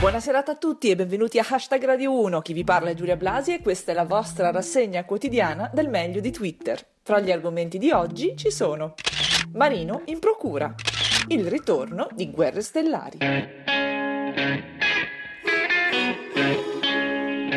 Buonasera a tutti e benvenuti a Hashtag Radio 1. Chi vi parla è Giulia Blasi e questa è la vostra rassegna quotidiana del meglio di Twitter. Fra gli argomenti di oggi ci sono Marino in procura, il ritorno di Guerre Stellari.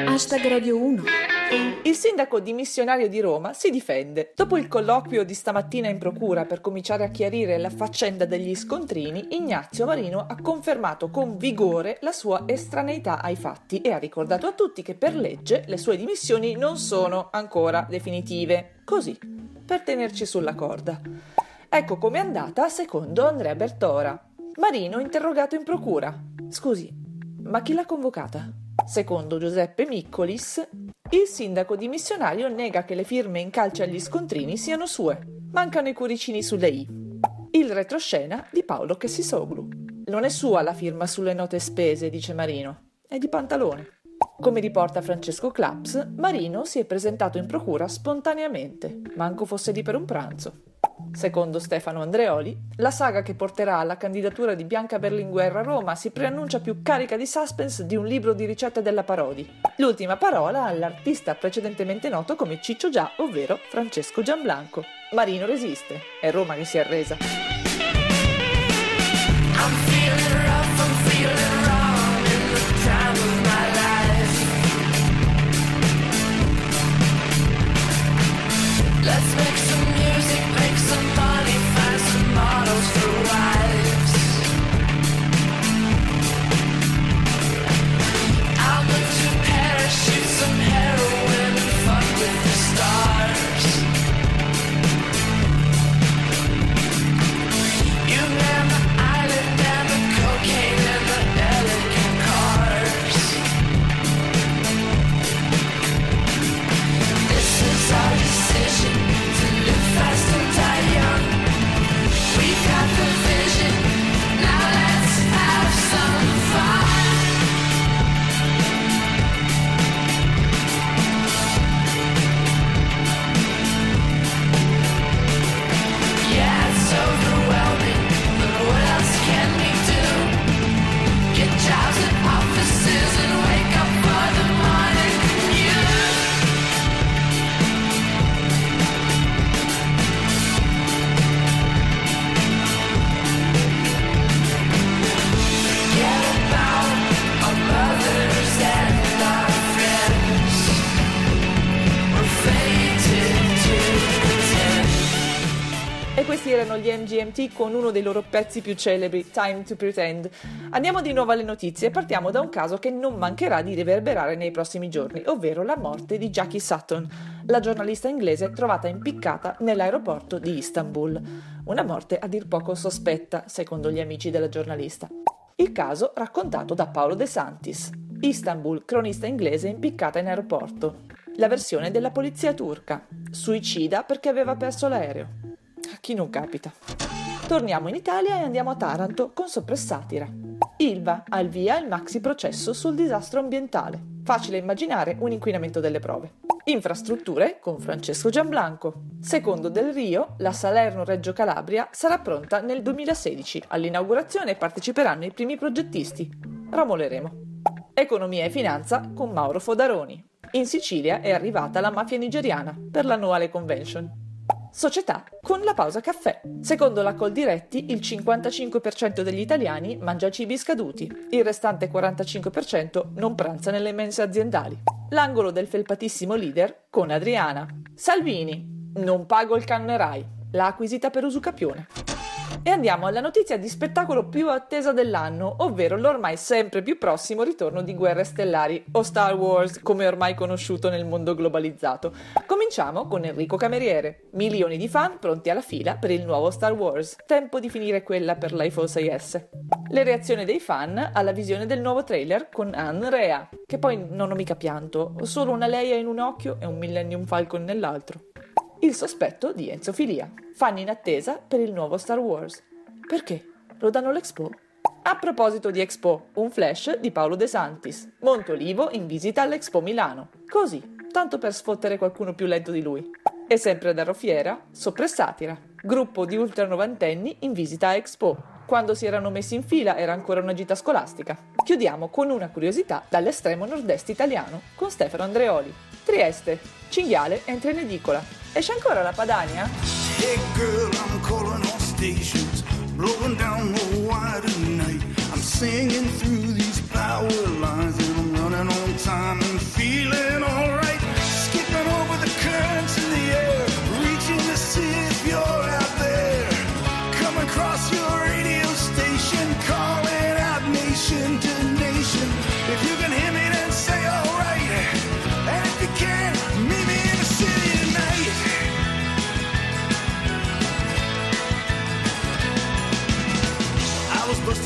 Hashtag Radio 1. Il sindaco dimissionario di Roma si difende. Dopo il colloquio di stamattina in procura per cominciare a chiarire la faccenda degli scontrini, Ignazio Marino ha confermato con vigore la sua estraneità ai fatti e ha ricordato a tutti che per legge le sue dimissioni non sono ancora definitive. Così, per tenerci sulla corda. Ecco com'è andata secondo Andrea Bertora. Marino interrogato in procura. Scusi, ma chi l'ha convocata? Secondo Giuseppe Miccolis, il sindaco dimissionario nega che le firme in calce agli scontrini siano sue. Mancano i cuoricini sulle I. Il retroscena di Paolo Chessisoglu. Non è sua la firma sulle note spese, dice Marino. È di pantalone. Come riporta Francesco Claps, Marino si è presentato in procura spontaneamente, manco fosse lì per un pranzo. Secondo Stefano Andreoli, la saga che porterà alla candidatura di Bianca Berlinguer a Roma si preannuncia più carica di suspense di un libro di ricette della Parodi. L'ultima parola all'artista precedentemente noto come Ciccio Già, ovvero Francesco Gianblanco. Marino resiste, è Roma che si è arresa. Let's Questi erano gli MGMT con uno dei loro pezzi più celebri, Time to Pretend. Andiamo di nuovo alle notizie e partiamo da un caso che non mancherà di riverberare nei prossimi giorni, ovvero la morte di Jackie Sutton, la giornalista inglese trovata impiccata nell'aeroporto di Istanbul. Una morte a dir poco sospetta, secondo gli amici della giornalista. Il caso raccontato da Paolo De Santis, Istanbul, cronista inglese impiccata in aeroporto. La versione della polizia turca, suicida perché aveva perso l'aereo. A chi non capita. Torniamo in Italia e andiamo a Taranto con soppressatira. Ilva ha il via il maxi processo sul disastro ambientale. Facile immaginare un inquinamento delle prove. Infrastrutture con Francesco Gianblanco. Secondo Del Rio, la Salerno-Reggio Calabria sarà pronta nel 2016. All'inaugurazione parteciperanno i primi progettisti. Ramoleremo. Economia e finanza con Mauro Fodaroni. In Sicilia è arrivata la mafia nigeriana per l'annuale convention. Società con la pausa caffè. Secondo la Coldiretti, il 55% degli italiani mangia cibi scaduti, il restante 45% non pranza nelle mense aziendali. L'angolo del felpatissimo leader con Adriana. Salvini, non pago il cannerai, l'ha acquisita per usucapione. E andiamo alla notizia di spettacolo più attesa dell'anno, ovvero l'ormai sempre più prossimo ritorno di Guerre Stellari o Star Wars, come ormai conosciuto nel mondo globalizzato. Cominciamo con Enrico Cameriere. Milioni di fan pronti alla fila per il nuovo Star Wars. Tempo di finire quella per l'iPhone 6S. Le reazioni dei fan alla visione del nuovo trailer con Anne Rea, che poi non ho mica pianto, solo una Leia in un occhio e un Millennium Falcon nell'altro. Il sospetto di enzofilia. Fanno in attesa per il nuovo Star Wars. Perché? Lo danno all'Expo? A proposito di Expo, un flash di Paolo De Santis. Montolivo in visita all'Expo Milano. Così, tanto per sfottere qualcuno più lento di lui. E sempre da Rofiera, Soppressatira, gruppo di ultranovantenni in visita a Expo. Quando si erano messi in fila era ancora una gita scolastica. Chiudiamo con una curiosità dall'estremo nord-est italiano con Stefano Andreoli. Trieste, cinghiale entra in edicola. Esce ancora la Padania? Hey girl, I'm calling all stations, blowing down the wire tonight. I'm singing through these power lines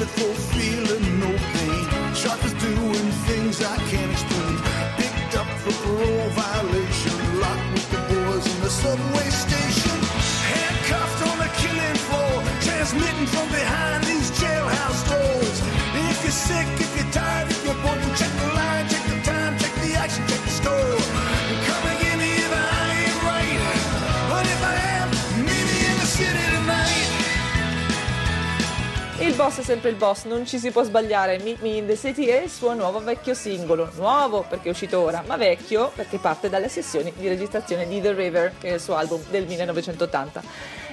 for feeling no pain. Sharpers doing things I can't explain. Picked up for parole violation. Locked with the boys in the subway boss è sempre il boss, non ci si può sbagliare. Meet Me in the City è il suo nuovo vecchio singolo. Nuovo perché è uscito ora, ma vecchio perché parte dalle sessioni di registrazione di The River, che è il suo album del 1980.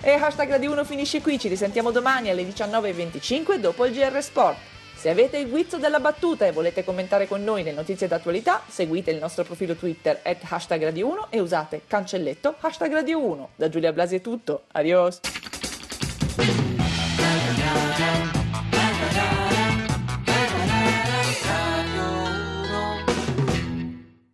E hashtag Radio 1 finisce qui, ci risentiamo domani alle 19.25 dopo il GR Sport. Se avete il guizzo della battuta e volete commentare con noi le notizie d'attualità, seguite il nostro profilo Twitter at hashtag Radio 1 e usate cancelletto hashtag Radio 1. Da Giulia Blasi è tutto, adios!